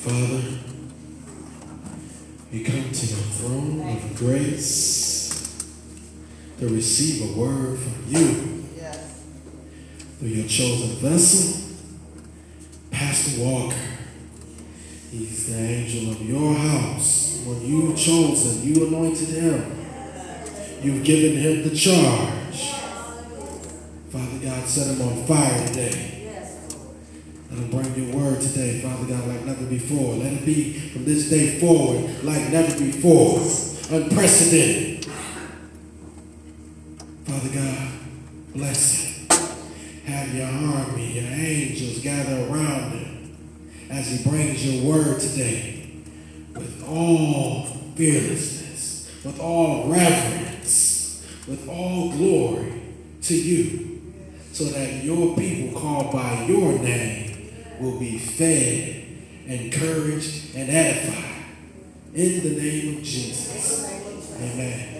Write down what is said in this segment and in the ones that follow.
Father, we come to your throne of grace to receive a word from you through your chosen vessel, Pastor Walker. He's the angel of your house. When you chose him, you anointed him. You've given him the charge. Father God, set him on fire today. Him bring your word today, Father God, like never before. Let it be from this day forward like never before. Unprecedented. Father God, bless him. Have your army, your angels gather around him as he brings your word today with all fearlessness, with all reverence, with all glory to you, so that your people called by your name will be fed, encouraged, and edified. In the name of Jesus. Amen.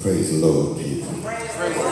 Praise the Lord, people.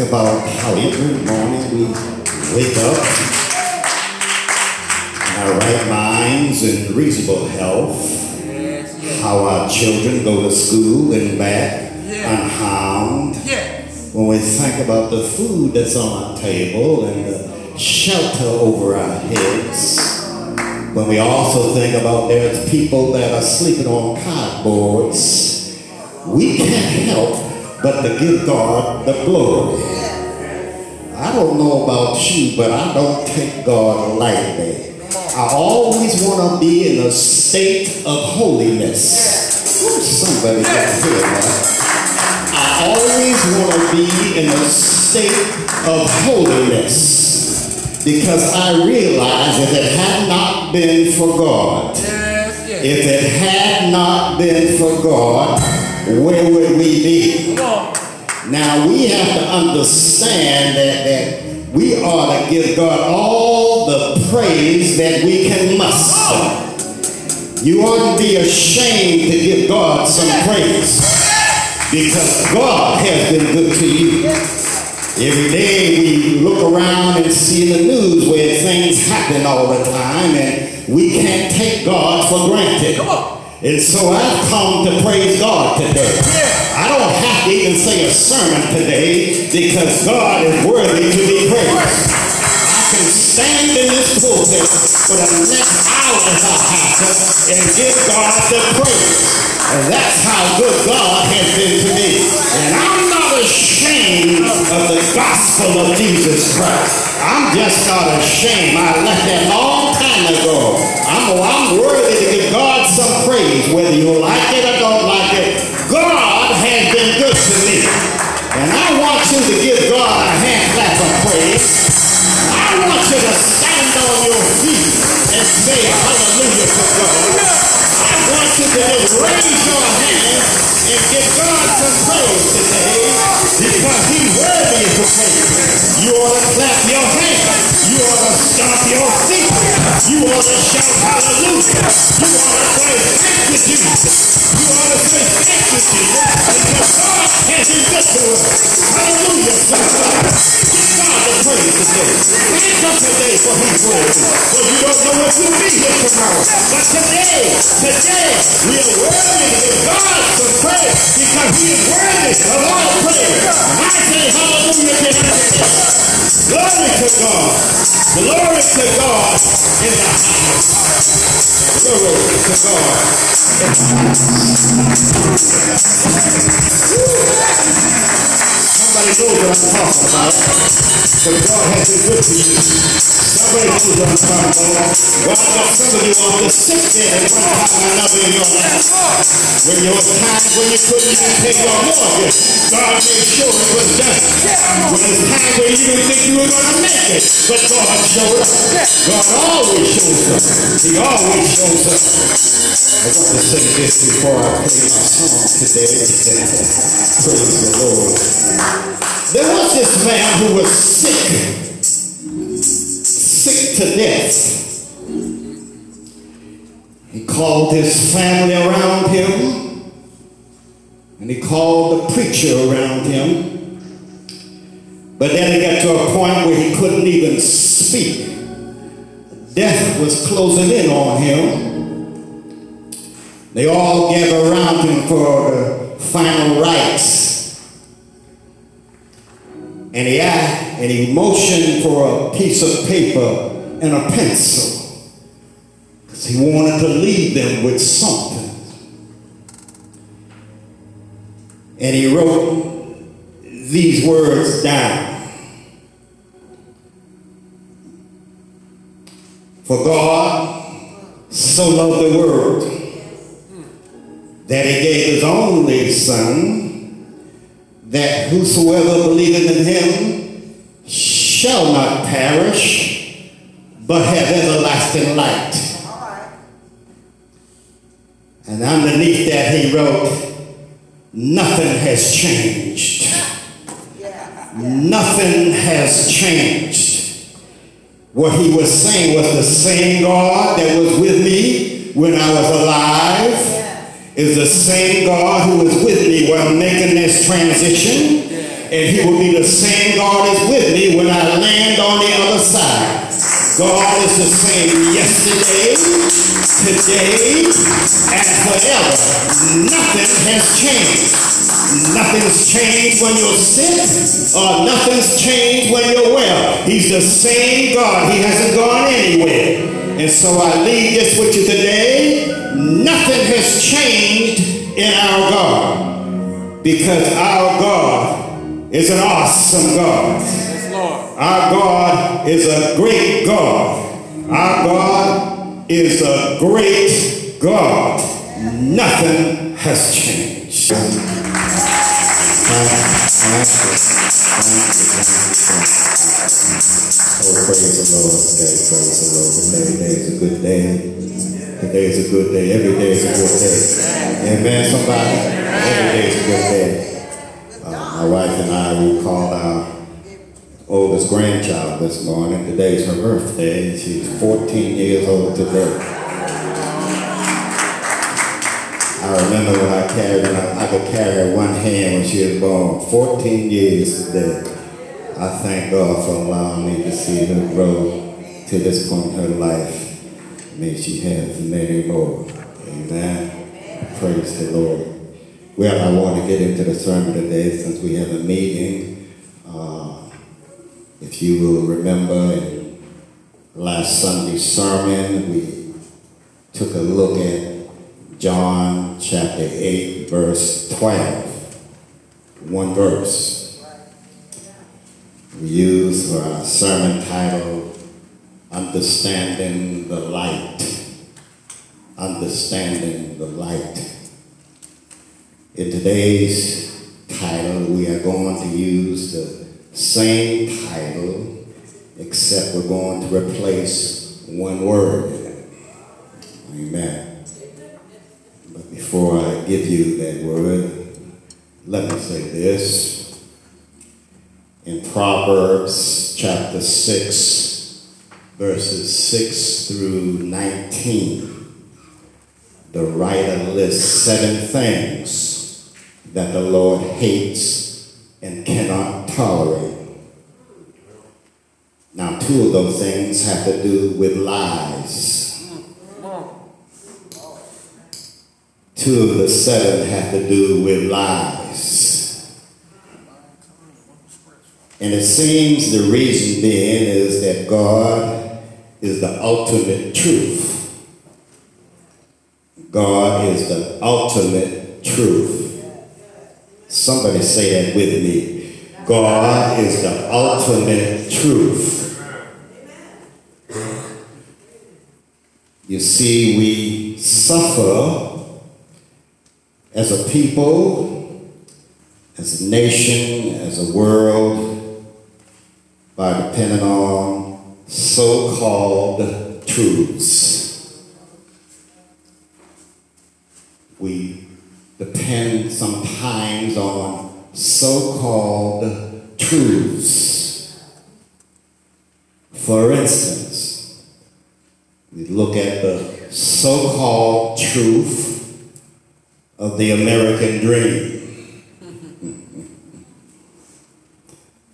About how every morning we wake up in our right minds and reasonable health, how our children go to school and back unharmed, when we think about the food that's on our table and the shelter over our heads, when we also think about there's people that are sleeping on cardboards, we can't help but to give God the glory. I don't know about you, but I don't take God lightly. I always want to be in a state of holiness. Ooh, Somebody hear that. I always want to be in a state of holiness because I realize if it had not been for God, if it had not been for God, where would we be? Now we have to understand that, that we ought to give God all the praise that we can muster. You ought to be ashamed to give God some praise because God has been good to you. Every day we look around and see in the news where things happen all the time and we can't take God for granted. And so I've come to praise God today. I don't have to even say a sermon today because God is worthy to be praised. I can stand in this pulpit for the next hour if I have to and give God the praise. And that's how good God has been to me. And I'm not ashamed of the gospel of Jesus Christ. I'm just not ashamed. I left that long time ago. I'm, I'm worthy to give God praise, whether you like it or don't like it. God has been good to me. And I want you to give God a hand clap of praise. I want you to stand on your feet and say hallelujah to God. I want you to just raise your hand and give God some praise today because He's worthy of praise. You ought to clap your hands. You ought to stomp your feet. You ought to shout hallelujah. You ought to say thank you, Jesus. You ought to say thank you, Jesus. Because God has good to us. Hallelujah. Give God the praise today. Thank Him today for His word. For you don't know what you'll be here tomorrow. But today, today, we are worthy to give God some praise because He is worthy of all praise. I say hallelujah to Him. Glory to God. Glory to God in the highest. Glory to God. Somebody knows what I'm talking about. But God has been good to you. Knows what I'm. Well, I some of you are just sick there at one time another in your life. When there was when you couldn't even pay your mortgage, God made sure it was done. When there's times when you didn't think you were going to make it, but God showed up. God always shows up. He always shows up. I want to say this before I play my song today. Praise the Lord. There was this man who was sick, sick to death. He called his family around him, and he called the preacher around him. But then he got to a point where he couldn't even speak. Death was closing in on him. They all gathered around him for the final rites. And he asked, and he motioned for a piece of paper and a pencil. Because he wanted to leave them with something. And he wrote these words down. For God so loved the world that he gave his only son, that whosoever believeth in him shall not perish, but have everlasting light. And underneath that he wrote, nothing has changed. Nothing has changed. What he was saying was the same God that was with me when I was alive is the same God who is with me when this transition. And he will be the same God is with me when I land on the other side. God is the same yesterday, today, and forever. Nothing has changed. Nothing's changed when you're sick, or nothing's changed when you're well. He's the same God. He hasn't gone anywhere. And so I leave this with you today. Nothing has changed in our God because our God is an awesome God. Yes, Our God is a great God. Our God is a great God. Nothing has changed. Oh, praise the Lord today. Praise the Lord today. Today is a good day. Today is a good day. Every day is a good day. Amen, somebody? Every day is a good day. Uh, my wife and I, we called our oldest grandchild this morning. Today is her birthday. She's 14 years old today. I remember when I carried her, I could carry her one hand when she was born. 14 years today. I thank God for allowing me to see her grow to this point in her life. May she have many more. Amen. Praise the Lord. Well, I want to get into the sermon today since we have a meeting. Uh, if you will remember last Sunday's sermon, we took a look at John chapter 8, verse 12. One verse. we use for our sermon title, Understanding the Light. Understanding the Light. In today's title, we are going to use the same title, except we're going to replace one word. Amen. But before I give you that word, let me say this. In Proverbs chapter 6, verses 6 through 19, the writer lists seven things that the Lord hates and cannot tolerate. Now, two of those things have to do with lies. Two of the seven have to do with lies. And it seems the reason being is that God is the ultimate truth. God is the ultimate truth. Somebody say that with me. God is the ultimate truth. You see, we suffer as a people, as a nation, as a world, by depending on so called truths. We depend sometimes on so called truths. For instance, we look at the so called truth of the American dream.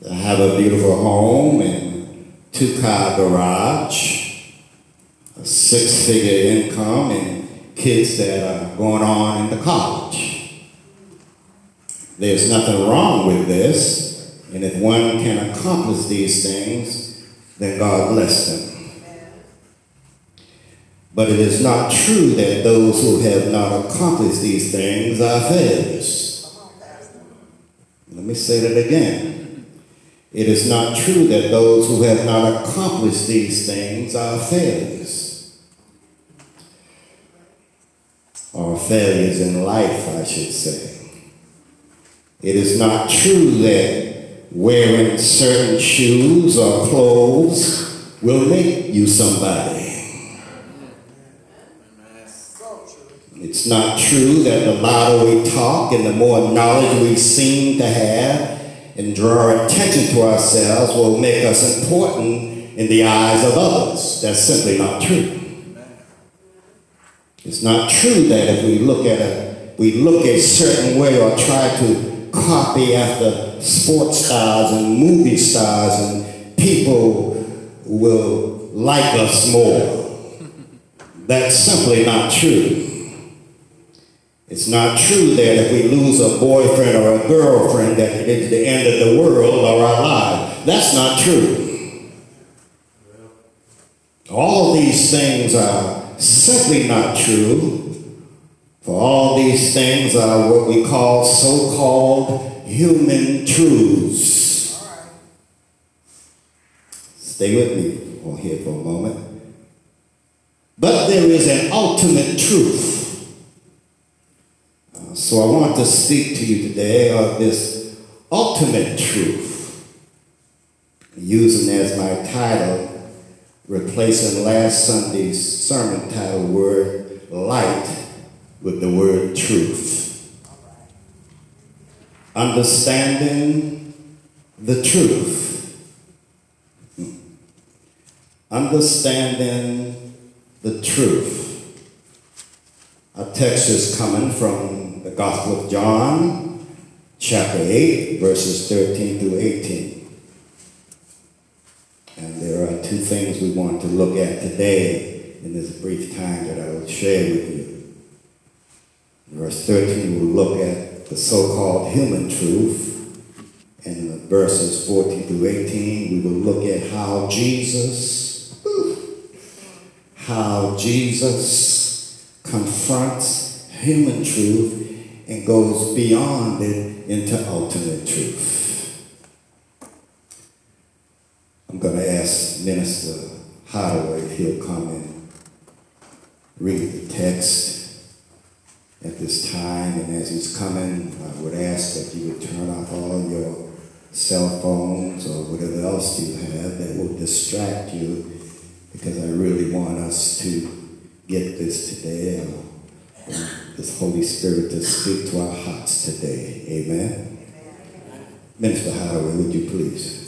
to have a beautiful home and two car garage, a six figure income, and kids that are going on into college. There's nothing wrong with this, and if one can accomplish these things, then God bless them. But it is not true that those who have not accomplished these things are failures. Let me say that again. It is not true that those who have not accomplished these things are failures. Or failures in life, I should say. It is not true that wearing certain shoes or clothes will make you somebody. It's not true that the louder we talk and the more knowledge we seem to have and draw attention to ourselves will make us important in the eyes of others. That's simply not true. It's not true that if we look at a we look a certain way or try to copy after sports stars and movie stars and people will like us more. That's simply not true. It's not true that if we lose a boyfriend or a girlfriend that it's the end of the world or our lives. That's not true. All these things are simply not true. For all these things are what we call so-called human truths. Stay with me here for a moment. But there is an ultimate truth. So I want to speak to you today of this ultimate truth, using as my title, replacing last Sunday's sermon title word light with the word truth. Understanding the truth. Understanding the truth. Our text is coming from Gospel of John, chapter 8, verses 13 through 18. And there are two things we want to look at today in this brief time that I will share with you. In verse 13, we'll look at the so called human truth. And in verses 14 through 18, we will look at how Jesus, how Jesus confronts human truth and goes beyond it into ultimate truth. I'm going to ask Minister Holloway if he'll come and read the text at this time. And as he's coming, I would ask that you would turn off all your cell phones or whatever else you have that will distract you because I really want us to get this today this Holy Spirit to speak to our hearts today. Amen. Minister Holloway, would you please?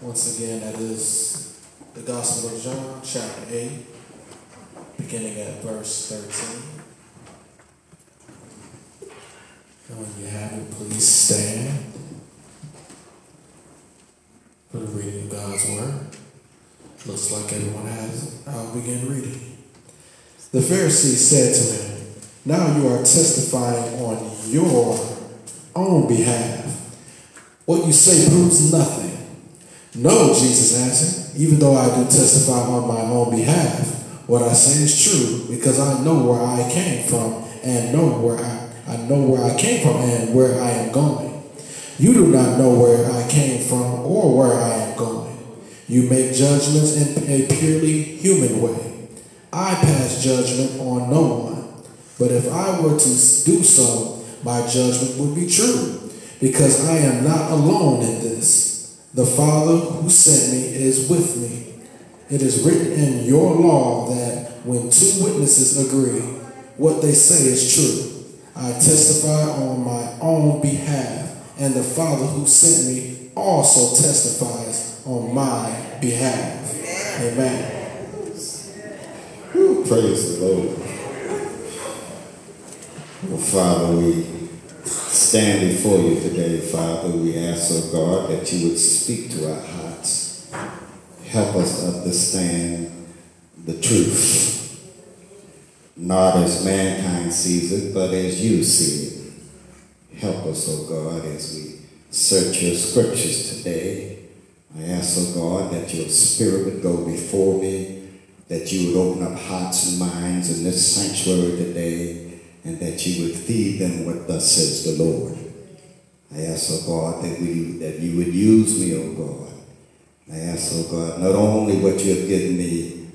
Once again, that is the Gospel of John, chapter 8, beginning at verse 13. And when you have it, please stand for the reading of God's Word. Looks like everyone has. I'll begin reading. The Pharisees said to him, Now you are testifying on your own behalf. What you say proves nothing. No, Jesus answered, even though I do testify on my own behalf, what I say is true, because I know where I came from and know where I, I know where I came from and where I am going. You do not know where I came from or where I am going. You make judgments in a purely human way. I pass judgment on no one. But if I were to do so, my judgment would be true, because I am not alone in this. The Father who sent me is with me. It is written in your law that when two witnesses agree, what they say is true. I testify on my own behalf, and the Father who sent me also testifies on my behalf. Amen. Praise the Lord. Well, Father, we stand before you today, Father. We ask, oh God, that you would speak to our hearts. Help us understand the truth. Not as mankind sees it, but as you see it. Help us, oh God, as we search your scriptures today. I ask, oh God, that your spirit would go before me, that you would open up hearts and minds in this sanctuary today and that you would feed them what thus says the Lord. I ask, oh God, that, we, that you would use me, oh God. I ask, oh God, not only what you have given me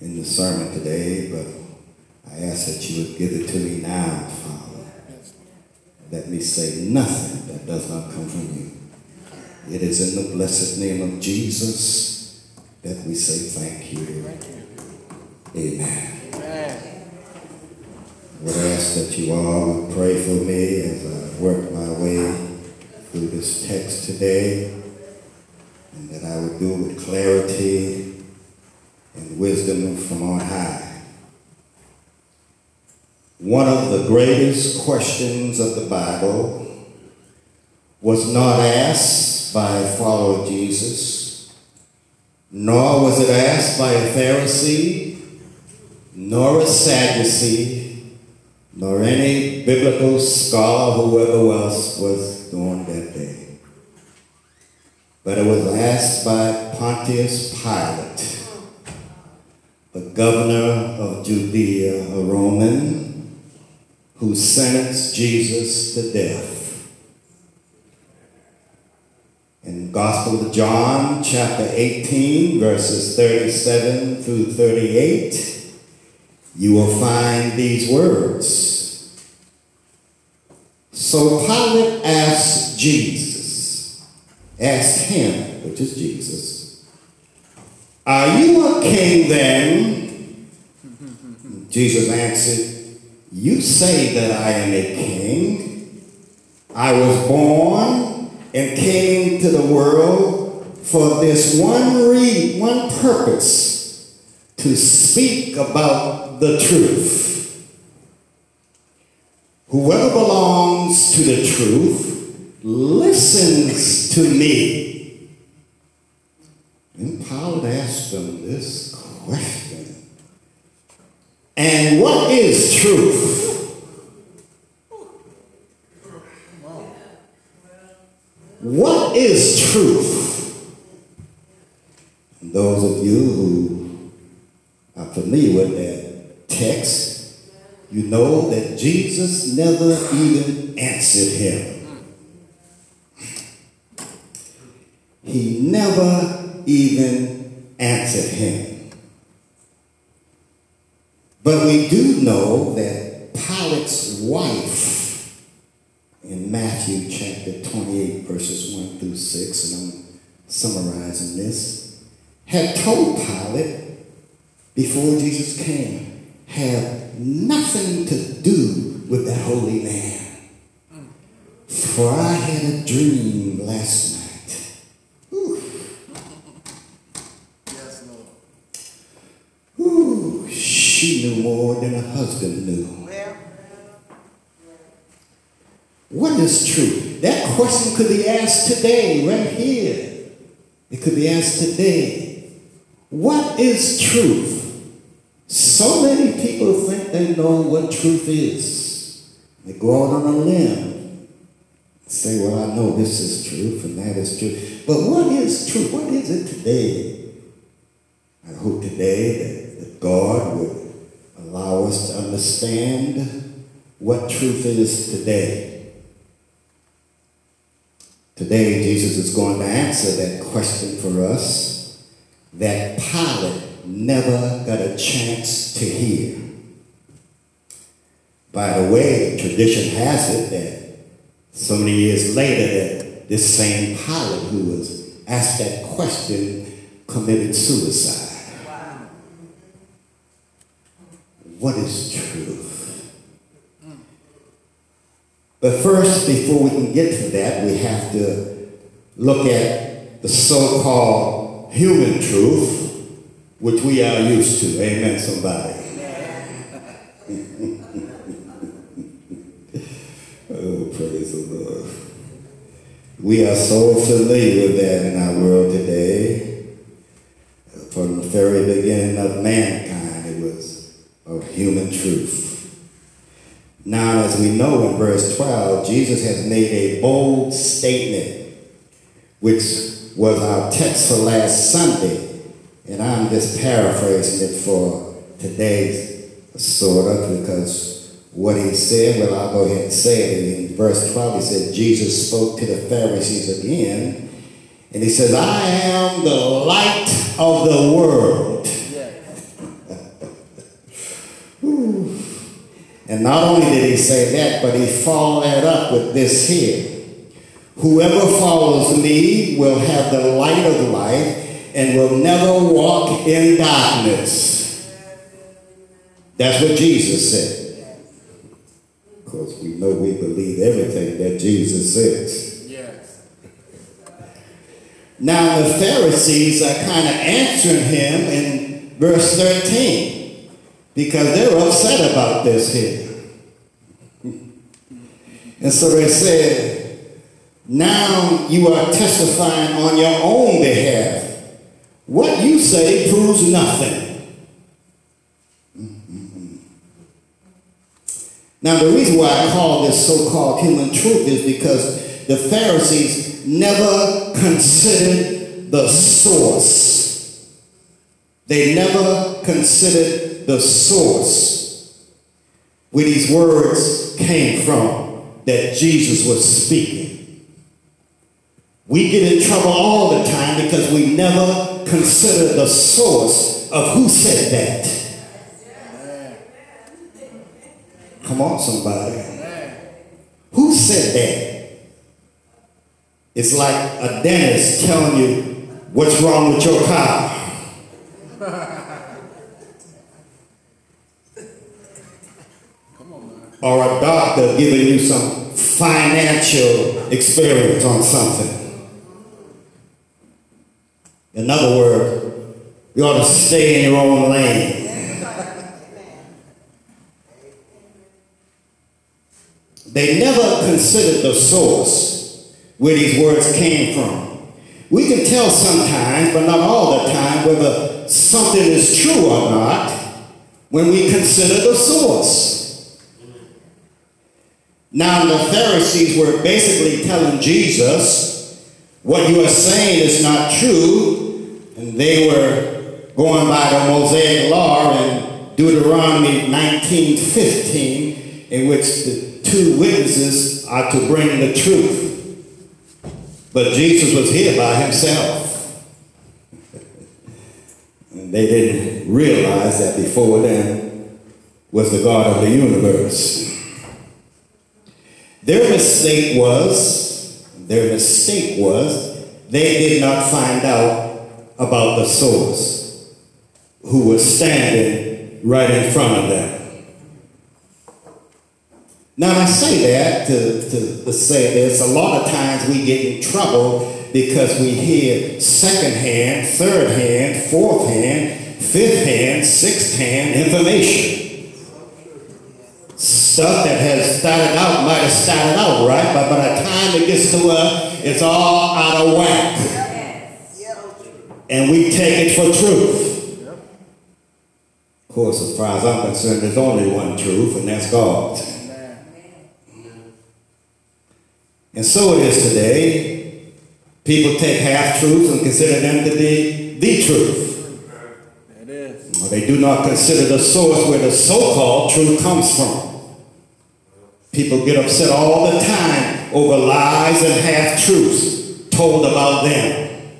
in the sermon today, but I ask that you would give it to me now, Father. Let me say nothing that does not come from you. It is in the blessed name of Jesus that we say thank you. Amen. Amen. I would ask that you all would pray for me as I work my way through this text today, and that I would do it with clarity and wisdom from on high. One of the greatest questions of the Bible was not asked by a follower of Jesus, nor was it asked by a Pharisee, nor a Sadducee, nor any biblical scholar, whoever else was doing that day. But it was asked by Pontius Pilate, the governor of Judea, a Roman, who sentenced Jesus to death. In Gospel of John, chapter 18, verses 37 through 38, you will find these words. So Pilate asked Jesus, asked him, which is Jesus, Are you a king then? Jesus answered, You say that I am a king. I was born and came to the world for this one read, one purpose, to speak about the truth. Whoever belongs to the truth listens to me. And Pilate asked them this question. And what is truth? What is truth? And those of you who are familiar with that text, you know that Jesus never even answered him. He never even answered him. But we do know that Pilate's wife in Matthew chapter 28, verses 1 through 6, and I'm summarizing this, had told Pilate before Jesus came, have nothing to do with that holy man. For I had a dream last night. Ooh. Yes, Lord. Ooh, she knew more than her husband knew. What is true? That question could be asked today, right here. It could be asked today. What is truth? So many people think they know what truth is. They go out on a limb, say, Well, I know this is truth and that is truth. But what is truth? What is it today? I hope today that, that God would allow us to understand what truth is today. Today, Jesus is going to answer that question for us that Pilate never got a chance to hear. By the way, tradition has it that so many years later that this same Pilate who was asked that question committed suicide. What is truth? But first, before we can get to that, we have to look at the so-called human truth, which we are used to. Amen, somebody. oh, praise the Lord. We are so familiar with that in our world today. From the very beginning of was of human truth. Now, as we know in verse 12, Jesus has made a bold statement, which was our text for last Sunday. And I'm just paraphrasing it for today, sort of, because what he said, well, I'll go ahead and say it. In verse 12, he said, Jesus spoke to the Pharisees again, and he says, I am the light of the world. And not only did he say that, but he followed that up with this here. Whoever follows me will have the light of life and will never walk in darkness. That's what Jesus said. Of course, we know we believe everything that Jesus says. Yes. Now, the Pharisees are kind of answering him in verse 13 because they're upset about this here. And so they said, Now you are testifying on your own behalf. What you say proves nothing. Mm-hmm. Now, the reason why I call this so called human truth is because the Pharisees never considered the source. They never considered the source where these words came from that Jesus was speaking. We get in trouble all the time because we never consider the source of who said that. Come on, somebody. Who said that? It's like a dentist telling you what's wrong with your car. Or a doctor giving you some financial experience on something. In other words, you ought to stay in your own lane. They never considered the source where these words came from. We can tell sometimes, but not all the time, whether something is true or not when we consider the source. Now, the Pharisees were basically telling Jesus, what you are saying is not true, and they were going by the Mosaic law and Deuteronomy 19:15, in which the two witnesses are to bring the truth. But Jesus was here by himself. and they didn't realize that before them was the God of the universe. Their mistake was, their mistake was, they did not find out about the source who was standing right in front of them. Now, I say that to, to, to say this. A lot of times we get in trouble because we hear second hand, third hand, fourth hand, fifth hand, sixth hand information stuff that has started out might have started out right, but by the time it gets to us, it's all out of whack. And we take it for truth. Of course, as far as I'm concerned, there's only one truth, and that's God. And so it is today. People take half truths and consider them to be the truth. It is. Or they do not consider the source where the so called truth comes from. People get upset all the time over lies and half truths told about them.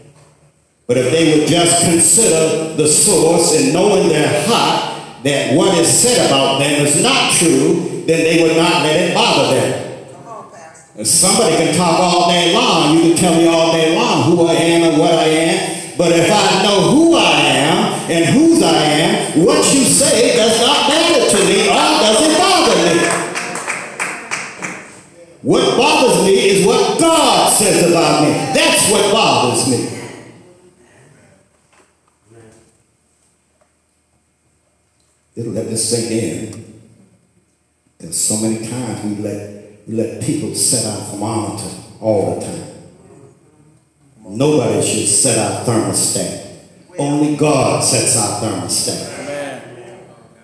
But if they would just consider the source and know in their heart that what is said about them is not true, then they would not let it bother them. And somebody can talk all day long. You can tell me all day long who I am and what I am. But if I know who I am and whose I am, what you say does not What bothers me is what God says about me. That's what bothers me. It'll let this sink in. Because so many times we let, we let people set our thermometer all the time. Nobody should set our thermostat. Only God sets our thermostat.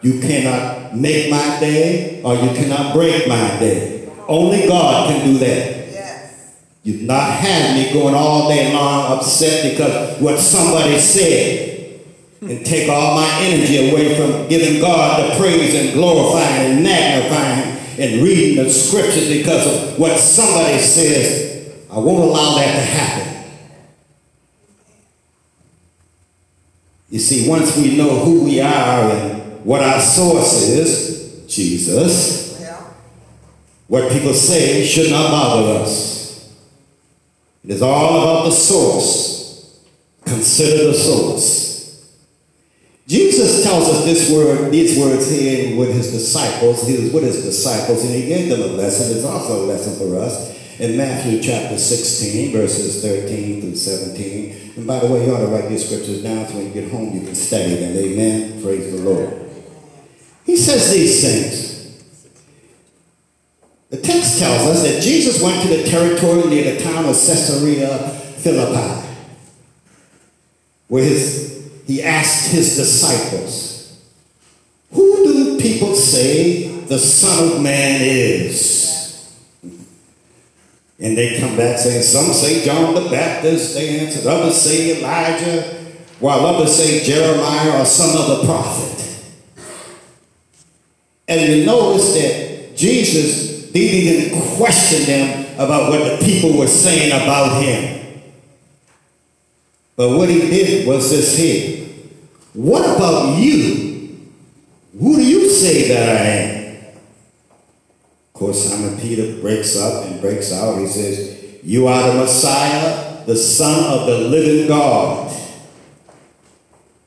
You cannot make my day or you cannot break my day. Only God can do that. Yes. You've not had me going all day long upset because what somebody said and take all my energy away from giving God the praise and glorifying and magnifying and reading the scriptures because of what somebody says. I won't allow that to happen. You see, once we know who we are and what our source is, Jesus, what people say should not bother us. It is all about the source. Consider the source. Jesus tells us this word, these words here with his disciples. He was with his disciples and he gave them a lesson. It's also a lesson for us in Matthew chapter 16, verses 13 through 17. And by the way, you ought to write these scriptures down so when you get home you can study them. Amen. Praise the Lord. He says these things. The text tells us that Jesus went to the territory near the town of Caesarea Philippi, where his he asked his disciples, Who do people say the Son of Man is? And they come back saying, Some say John the Baptist, they answered, others say Elijah, while others say Jeremiah or some other prophet. And you notice that Jesus didn't even question them about what the people were saying about him. But what he did was this here. What about you? Who do you say that I am? Of course, Simon Peter breaks up and breaks out. He says, You are the Messiah, the Son of the living God.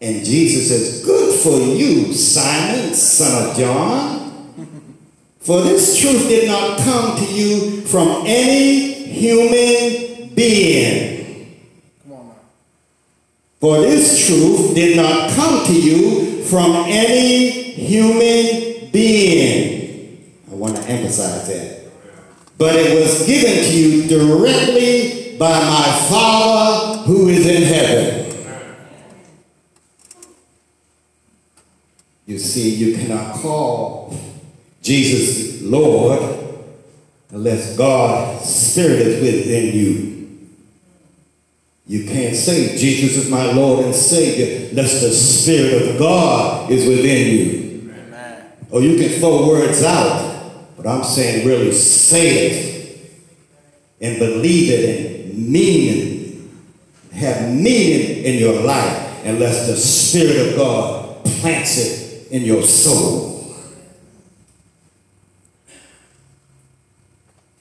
And Jesus says, Good for you, Simon, son of John. For this truth did not come to you from any human being. Come on now. For this truth did not come to you from any human being. I want to emphasize that. But it was given to you directly by my Father who is in heaven. You see, you cannot call Jesus Lord unless God's Spirit is within you. You can't say Jesus is my Lord and Savior unless the Spirit of God is within you. Or oh, you can throw words out, but I'm saying really say it and believe it and mean it. Have meaning in your life unless the Spirit of God plants it in your soul.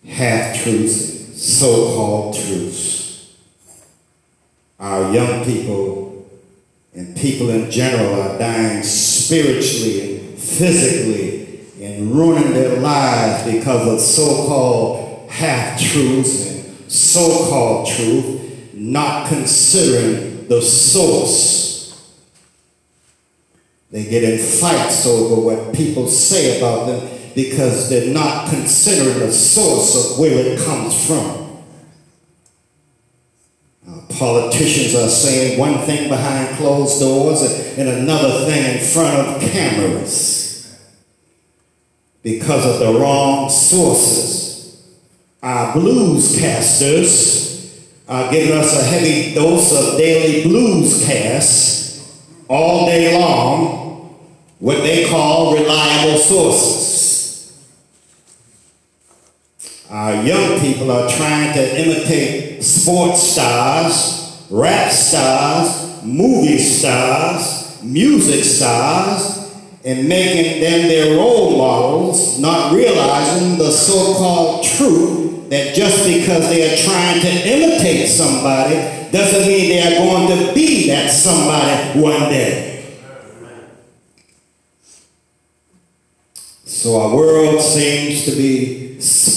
Half truths, so called truths. Our young people and people in general are dying spiritually and physically and ruining their lives because of so called half truths and so called truth, not considering the source. They get in fights over what people say about them because they're not considering the source of where it comes from. Uh, politicians are saying one thing behind closed doors and, another thing in front of cameras because of the wrong sources. Our bluescasters are giving us a heavy dose of daily blues cast all day long, what they call reliable sources. Our young people are trying to imitate sports stars, rap stars, movie stars, music stars, and making them their role models, not realizing the so called truth that just because they are trying to imitate somebody doesn't mean they are going to be that somebody one day. So our world seems to be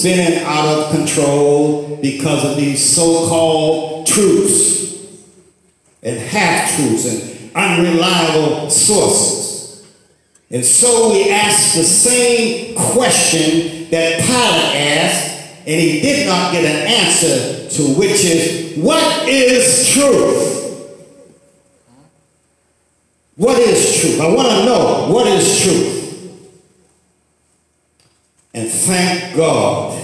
spinning out of control because of these so-called truths and half-truths and unreliable sources. And so we ask the same question that Pilate asked, and he did not get an answer to which is, what is truth? What is truth? I want to know what is truth. And thank God,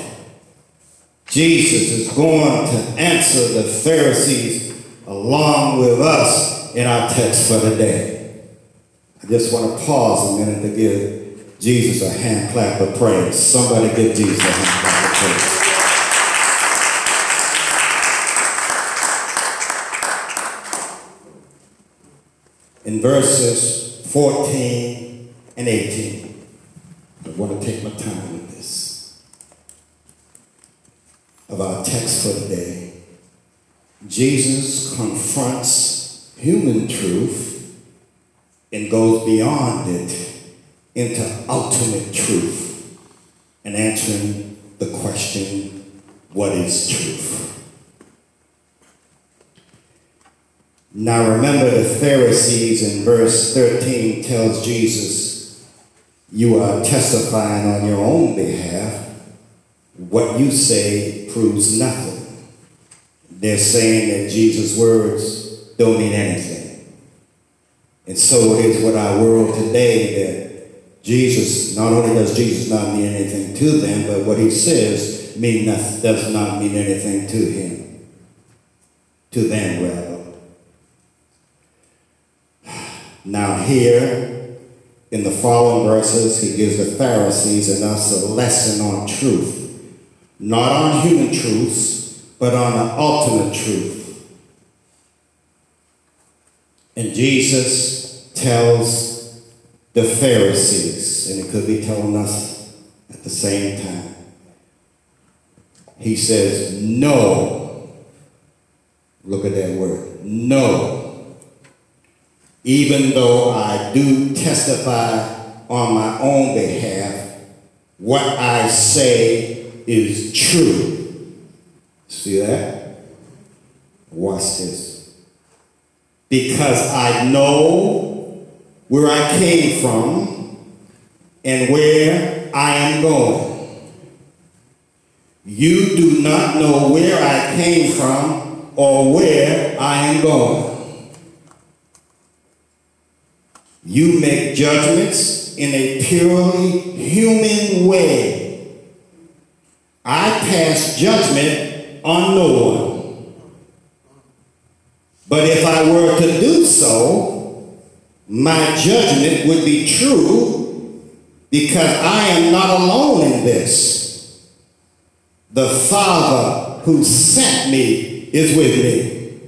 Jesus is going to answer the Pharisees along with us in our text for today. I just want to pause a minute to give Jesus a hand clap of praise. Somebody give Jesus a hand clap of praise. In verses 14 and 18, I want to take my time with this. Of our text for today, Jesus confronts human truth and goes beyond it into ultimate truth and answering the question, what is truth? Now remember the Pharisees in verse 13 tells Jesus, you are testifying on your own behalf. What you say proves nothing. They're saying that Jesus' words don't mean anything. And so it is with our world today that Jesus, not only does Jesus not mean anything to them, but what he says mean nothing, does not mean anything to him. To them, rather. Now, here in the following verses, he gives the Pharisees and us a lesson on truth. Not on human truths, but on the ultimate truth. And Jesus tells the Pharisees, and it could be telling us at the same time. He says, No. Look at that word. No even though I do testify on my own behalf, what I say is true. See that? Watch this. Because I know where I came from and where I am going. You do not know where I came from or where I am going. You make judgments in a purely human way. I pass judgment on no one. But if I were to do so, my judgment would be true because I am not alone in this. The Father who sent me is with me.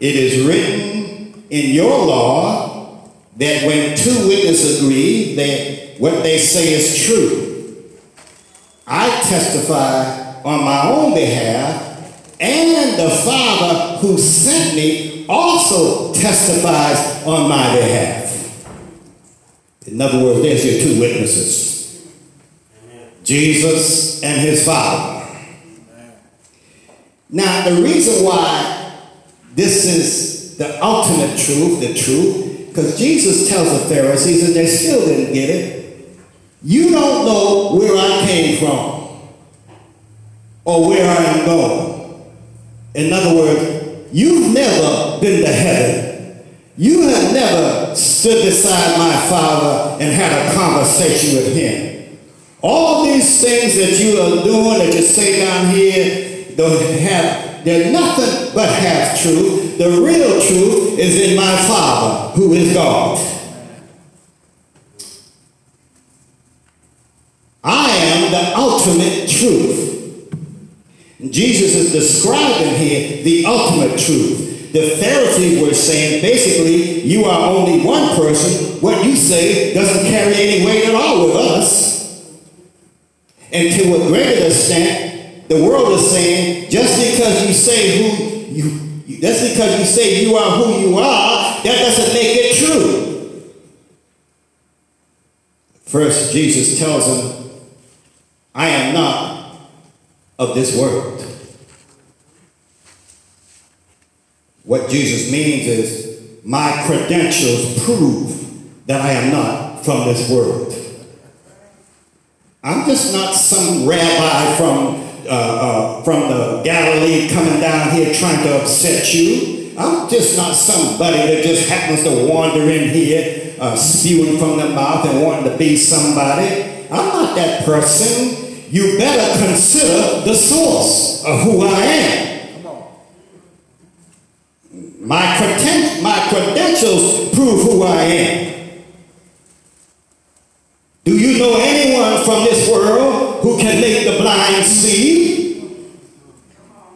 It is written in your law that when two witnesses agree, that what they say is true. I testify on my own behalf, and the Father who sent me also testifies on my behalf. In other words, there's your two witnesses Jesus and his Father. Now, the reason why this is the ultimate truth, the truth, because Jesus tells the Pharisees, and they still didn't get it, you don't know where I came from or where I am going. In other words, you've never been to heaven. You have never stood beside my father and had a conversation with him. All these things that you are doing, that you say down here, don't have, they're nothing but half truth. The real truth is in my Father, who is God. I am the ultimate truth. Jesus is describing here the ultimate truth the Pharisees were saying basically, you are only one person. What you say doesn't carry any weight at all with us. And to a greater extent, the world is saying just because you say who you, just because you say you are who you are, that doesn't make it true. First, Jesus tells them, I am not of this world. What Jesus means is, my credentials prove that I am not from this world. I'm just not some rabbi from, uh, uh, from the Galilee coming down here trying to upset you. I'm just not somebody that just happens to wander in here uh, spewing from the mouth and wanting to be somebody. I'm not that person. You better consider the source of who I am. My, creden- my credentials prove who I am. Do you know anyone from this world who can make the blind see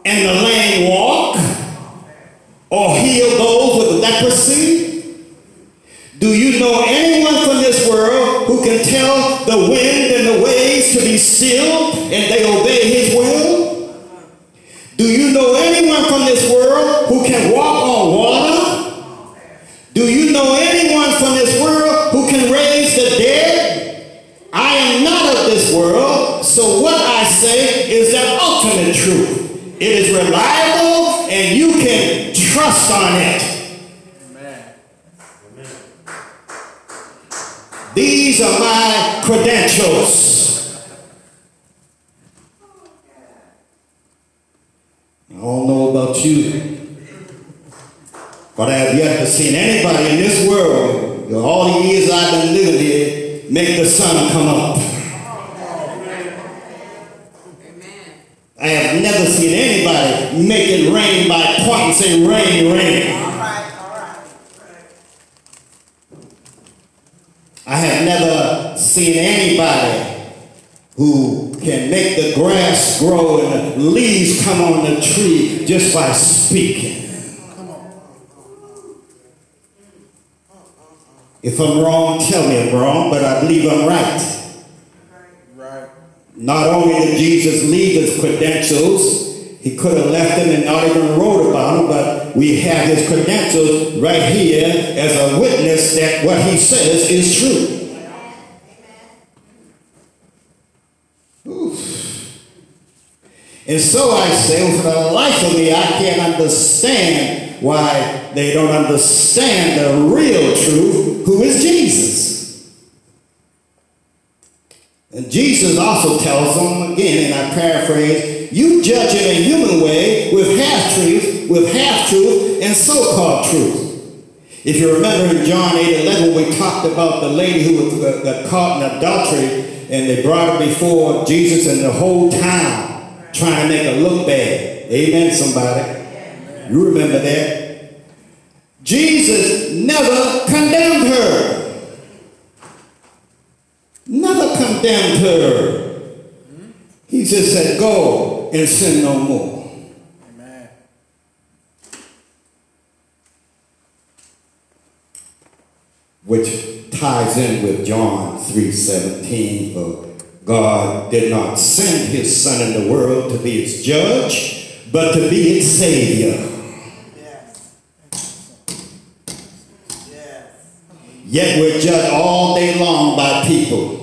and the lame walk or heal those with leprosy? Do you know anyone from this world who can tell the wind and the waves to be still and they obey his will? Do you know anyone from this world who can walk on water? Do you know anyone from this world who can raise the dead? I am not of this world, so what I say is the ultimate truth. It is reliable and you can trust on it. Amen. Amen. These are my credentials. I don't know about you, but I have yet to see anybody in this world, in all the years I've been living here, make the sun come up. I have never seen anybody make it rain by point and saying rain, rain. I have never seen anybody who can make the grass grow and the leaves come on the tree just by speaking. If I'm wrong, tell me I'm wrong, but I believe I'm right. Not only did Jesus leave his credentials, he could have left them and not even wrote about them, but we have his credentials right here as a witness that what he says is true. And so I say, for the life of me, I can't understand why they don't understand the real truth, who is Jesus. And Jesus also tells them, again, and I paraphrase, you judge in a human way with half truth, with half truth, and so-called truth. If you remember in John 8 11, we talked about the lady who was uh, caught in adultery, and they brought her before Jesus and the whole town trying to make her look bad. Amen, somebody. You remember that. Jesus never condemned her. Condemned her. He just said, Go and sin no more. Amen. Which ties in with John 3:17, for God did not send his son in the world to be its judge, but to be its savior. Yes. Yes. Yet we're judged all day long by people.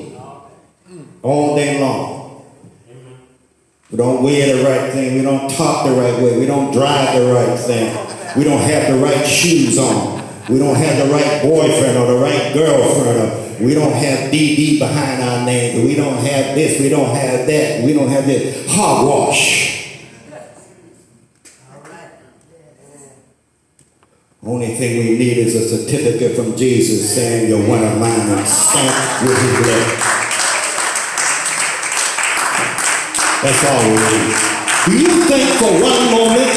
All day long. We don't wear the right thing. We don't talk the right way. We don't drive the right thing. We don't have the right shoes on. We don't have the right boyfriend or the right girlfriend. Or we don't have DD behind our name. We don't have this. We don't have that. We don't have this. Hogwash. Only thing we need is a certificate from Jesus saying you're one of mine and stamped with his blood. That's all we need. Do you think for one moment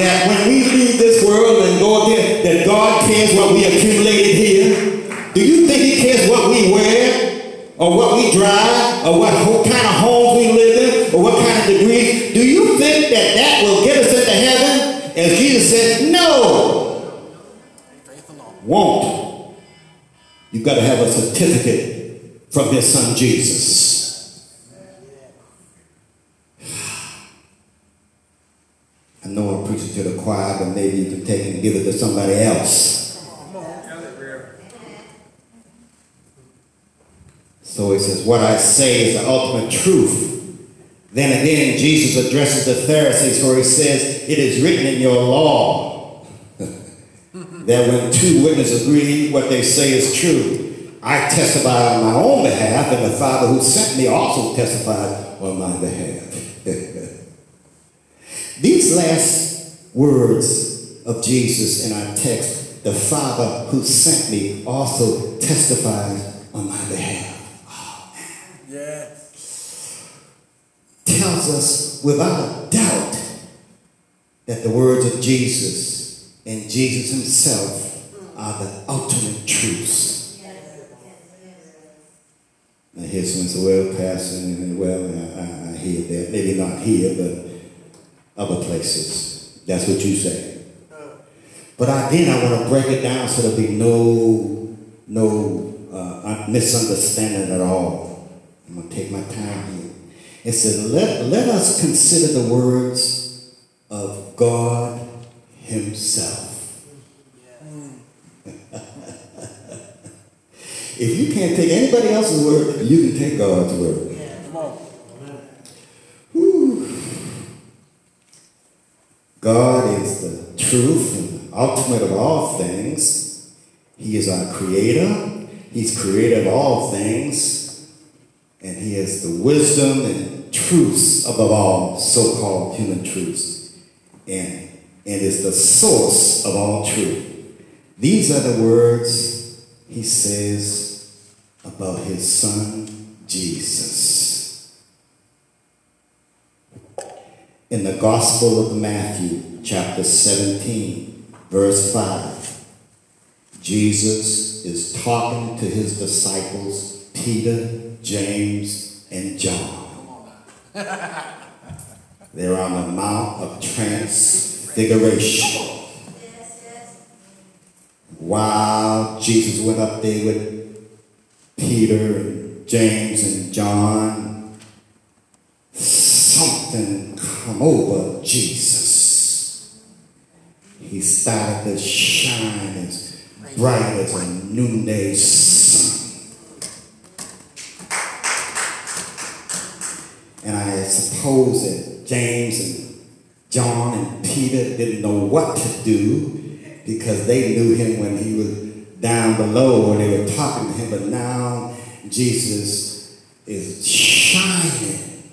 that when we leave this world and go again, that God cares what we accumulated here? Do you think he cares what we wear? Or what we drive? Or what, what kind of homes we live in? Or what kind of degrees? Do you think that that will get us into heaven? As Jesus said, no won't. You've got to have a certificate from his son Jesus. I know I'm preaching to the choir, but maybe you can take and give it to somebody else. So he says, What I say is the ultimate truth. Then again, Jesus addresses the Pharisees, where he says, It is written in your law that when two witnesses agree, what they say is true. I testify on my own behalf, and the Father who sent me also testifies on my behalf. These last words of Jesus in our text, the Father who sent me also testifies on my behalf Yes. tells us without a doubt that the words of Jesus and Jesus himself are the ultimate truths. Now here's someone say, well, Pastor, and well, I, I, I hear that. Maybe not here, but other places. That's what you say. But again, I want to break it down so there'll be no, no uh, misunderstanding at all. I'm going to take my time here. It says, let, let us consider the words of God Himself. if you can't take anybody else's word, you can take God's word. God is the truth ultimate of all things. He is our creator. He's created all things. And he is the wisdom and truths above all so-called human truths. And, and is the source of all truth. These are the words he says about his son, Jesus. In the Gospel of Matthew, chapter 17, verse 5, Jesus is talking to his disciples, Peter, James, and John. They're on the Mount of Transfiguration. While Jesus went up there with Peter and James and John, something come over Jesus. He started to shine as bright as a noonday sun. And I suppose that James and John and Peter didn't know what to do because they knew him when he was down below and they were talking to him, but now Jesus is shining.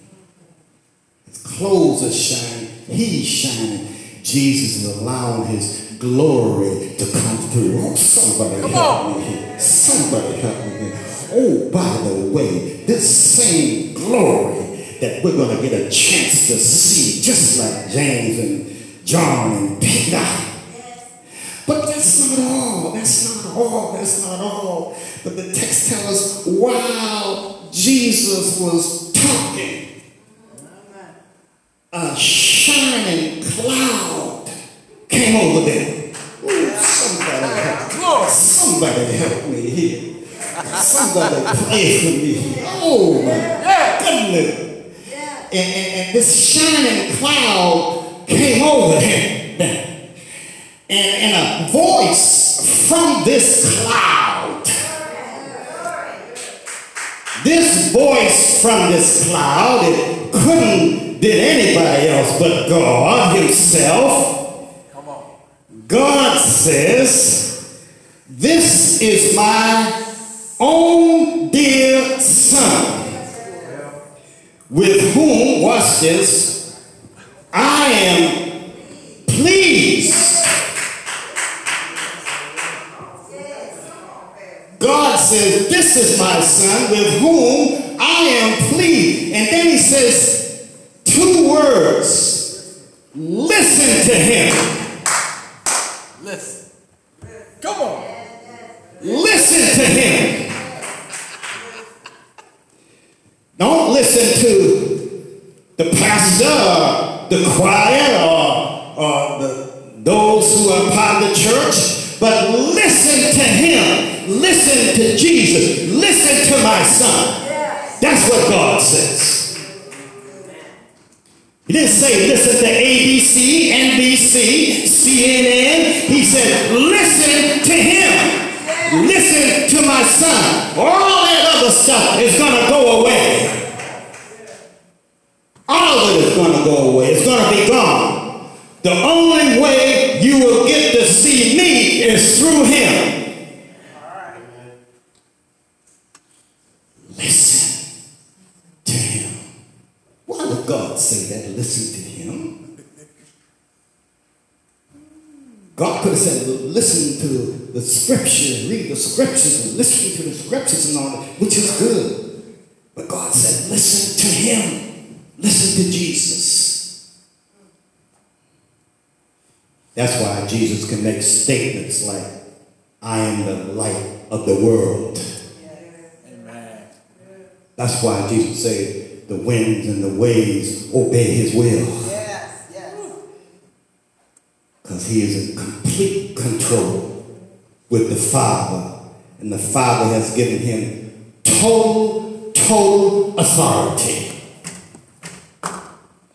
His clothes are shining. He's shining. Jesus is allowing his glory to come through. Oh, somebody Come help on. me here. Somebody help me here. Oh, by the way, this same glory that we're going to get a chance to see, just like James and John and Peter. But that's not all. That's not all. That's not all. But the text tells us while Jesus Jesus was talking, a shining cloud came over them. Ooh, somebody help, somebody help me here. Somebody pray for me here. Oh my goodness. And, and, and this shining cloud came over him. And, and a voice from this cloud this voice from this cloud, it couldn't did anybody else but God Himself. Come on. God says, This is my own dear son, with whom, watch this, I am pleased. God says, This is my son with whom I am pleased. And then he says two words listen to him. Listen. Come on. Listen to him. Don't listen to the pastor, the choir, or, or the, those who are part of the church, but listen to him. Listen to Jesus. Listen to my son. That's what God says. He didn't say listen to ABC, NBC, CNN. He said listen to him. Listen to my son. All that other stuff is going to go away. All of it is going to go away. It's going to be gone. The only way you will get to see me is through him. Listen to him. Why would God say that? Listen to him. God could have said, listen to the scripture, read the scriptures, and listen to the scriptures and all that, which is good. But God said, listen to him. Listen to Jesus. That's why Jesus can make statements like, I am the light of the world. Amen. That's why Jesus said, the winds and the waves obey his will. Yes, yes. Because he is in complete control with the Father. And the Father has given him total, total authority.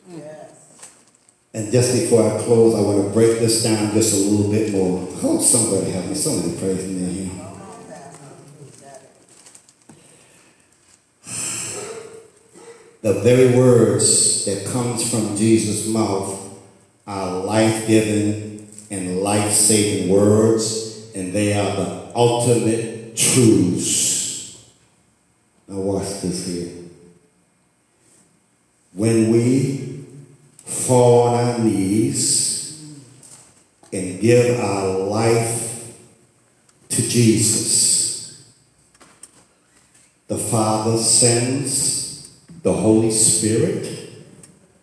Yes. And just before I close, I want to break this down just a little bit more. Oh, somebody help me. Somebody praise me here. Come on, Pastor. Got it. The very words that comes from Jesus' mouth are life-giving and life-saving words, and they are the ultimate truths. Now watch this here. When we fall on our knees and give our life to Jesus, the Father sends the Holy Spirit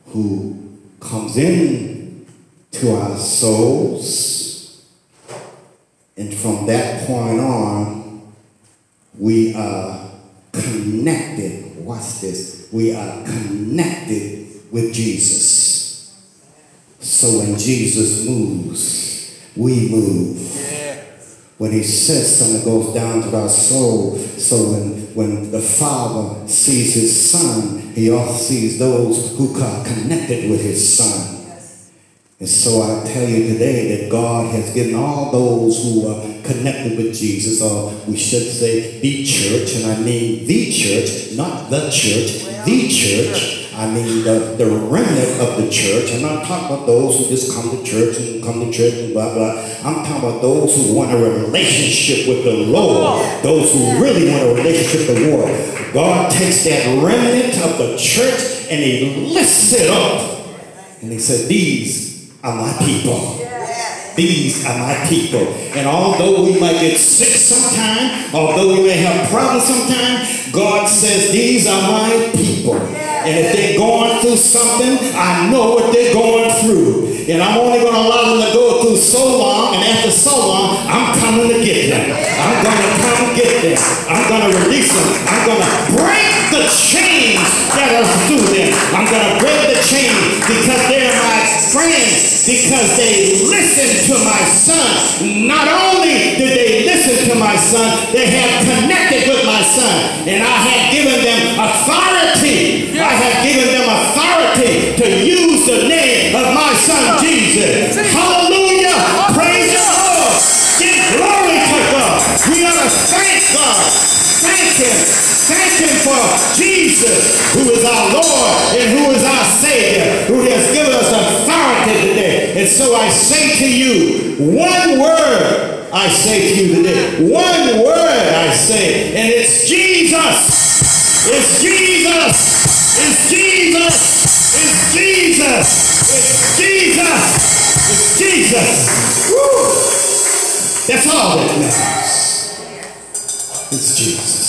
who comes in to our souls. And from that point on, we are connected. Watch this. We are connected with Jesus. So when Jesus moves, we move when he says something, it goes down to our soul. So when, when the Father sees his Son, he also sees those who are connected with his Son. And so I tell you today that God has given all those who are connected with Jesus, or we should say the church, and I mean the church, not the church, the church. I mean the, the remnant of the church. I'm not talking about those who just come to church and come to church and blah blah. I'm talking about those who want a relationship with the Lord, those who really want a relationship with the Lord. God takes that remnant of the church and he lifts it up. And he said, These are my people. These are my people. And although we might get sick sometime, although we may have problems sometime, God says, These are my people. And if they're going through something, I know what they're going through. And I'm only going to allow them to go through so long. And after so long, I'm coming to get them. I'm going to come get them. I'm going to release them. I'm going to break the chains that are through them. I'm going to break the chains because they're my son. Not only did they listen to my son, they have connected with my son. And I have given them authority. I have given them authority to use the name of my son Jesus. Hallelujah. Praise the Lord. Give glory to God. We ought to thank God. Thank Him. Thank Him for Jesus, who is our Lord and who is our Savior, who has given us authority today. And so I say to you, one word I say to you today. One word I say, and it's Jesus. It's Jesus. It's Jesus. It's Jesus. It's Jesus. It's Jesus. Woo! That's all that matters. It's Jesus.